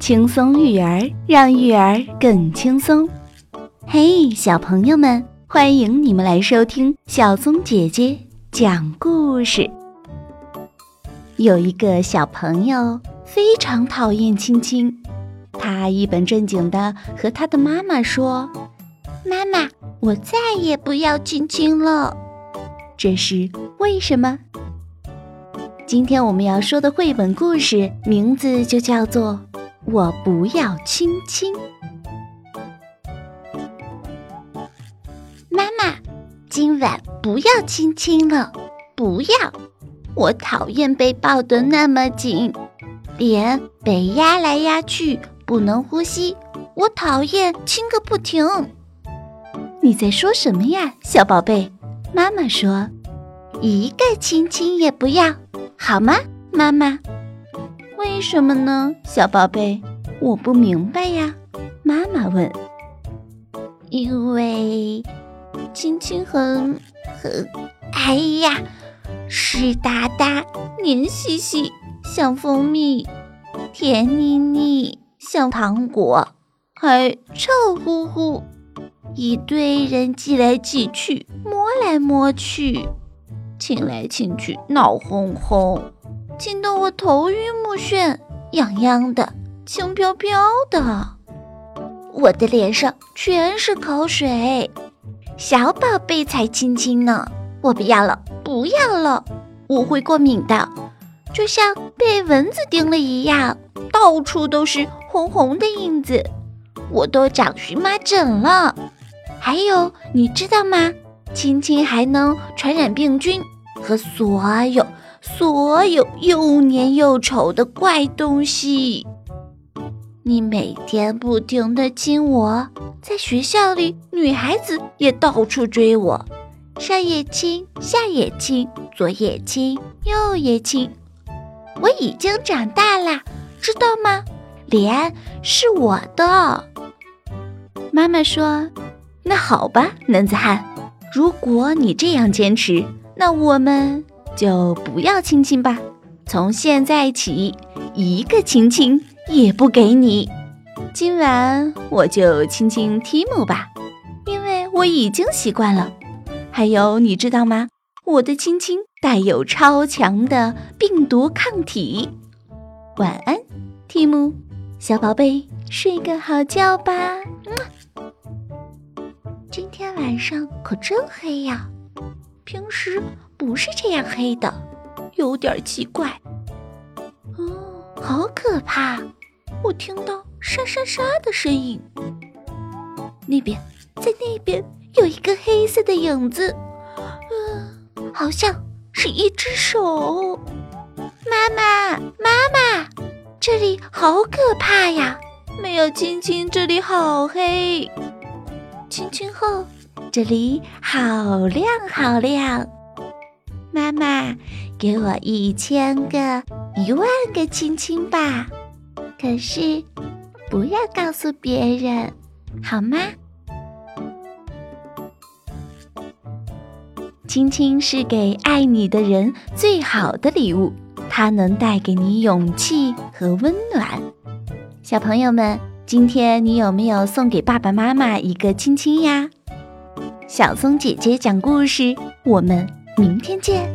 轻松育儿，让育儿更轻松。嘿，小朋友们，欢迎你们来收听小松姐姐讲故事。有一个小朋友非常讨厌亲亲，他一本正经的和他的妈妈说：“妈妈，我再也不要亲亲了。”这是为什么？今天我们要说的绘本故事名字就叫做。我不要亲亲，妈妈，今晚不要亲亲了，不要！我讨厌被抱得那么紧，脸被压来压去，不能呼吸。我讨厌亲个不停。你在说什么呀，小宝贝？妈妈说，一个亲亲也不要，好吗，妈妈？为什么呢，小宝贝？我不明白呀。妈妈问。因为亲亲很很，哎呀，湿哒哒、黏兮兮，像蜂蜜；甜腻腻，像糖果；还臭乎乎。一堆人挤来挤去，摸来摸去，亲来亲去，闹哄哄。亲得我头晕目眩，痒痒的，轻飘飘的，我的脸上全是口水。小宝贝才亲亲呢，我不要了，不要了，我会过敏的，就像被蚊子叮了一样，到处都是红红的印子，我都长荨麻疹了。还有，你知道吗？亲亲还能传染病菌和所有。所有又黏又丑的怪东西，你每天不停的亲我，在学校里，女孩子也到处追我，上也亲，下也亲，左也亲，右也亲。我已经长大啦，知道吗？脸是我的。妈妈说：“那好吧，男子汉，如果你这样坚持，那我们……”就不要亲亲吧，从现在起一个亲亲也不给你。今晚我就亲亲提姆吧，因为我已经习惯了。还有，你知道吗？我的亲亲带有超强的病毒抗体。晚安，提姆，小宝贝，睡个好觉吧。晚上可真黑呀，平时。不是这样黑的，有点奇怪。哦，好可怕！我听到沙沙沙的声音。那边，在那边有一个黑色的影子，嗯，好像是一只手。妈妈，妈妈，这里好可怕呀！没有亲亲，这里好黑。亲亲后，这里好亮好亮。妈妈，给我一千个、一万个亲亲吧！可是不要告诉别人，好吗？亲亲是给爱你的人最好的礼物，它能带给你勇气和温暖。小朋友们，今天你有没有送给爸爸妈妈一个亲亲呀？小松姐姐讲故事，我们。明天见。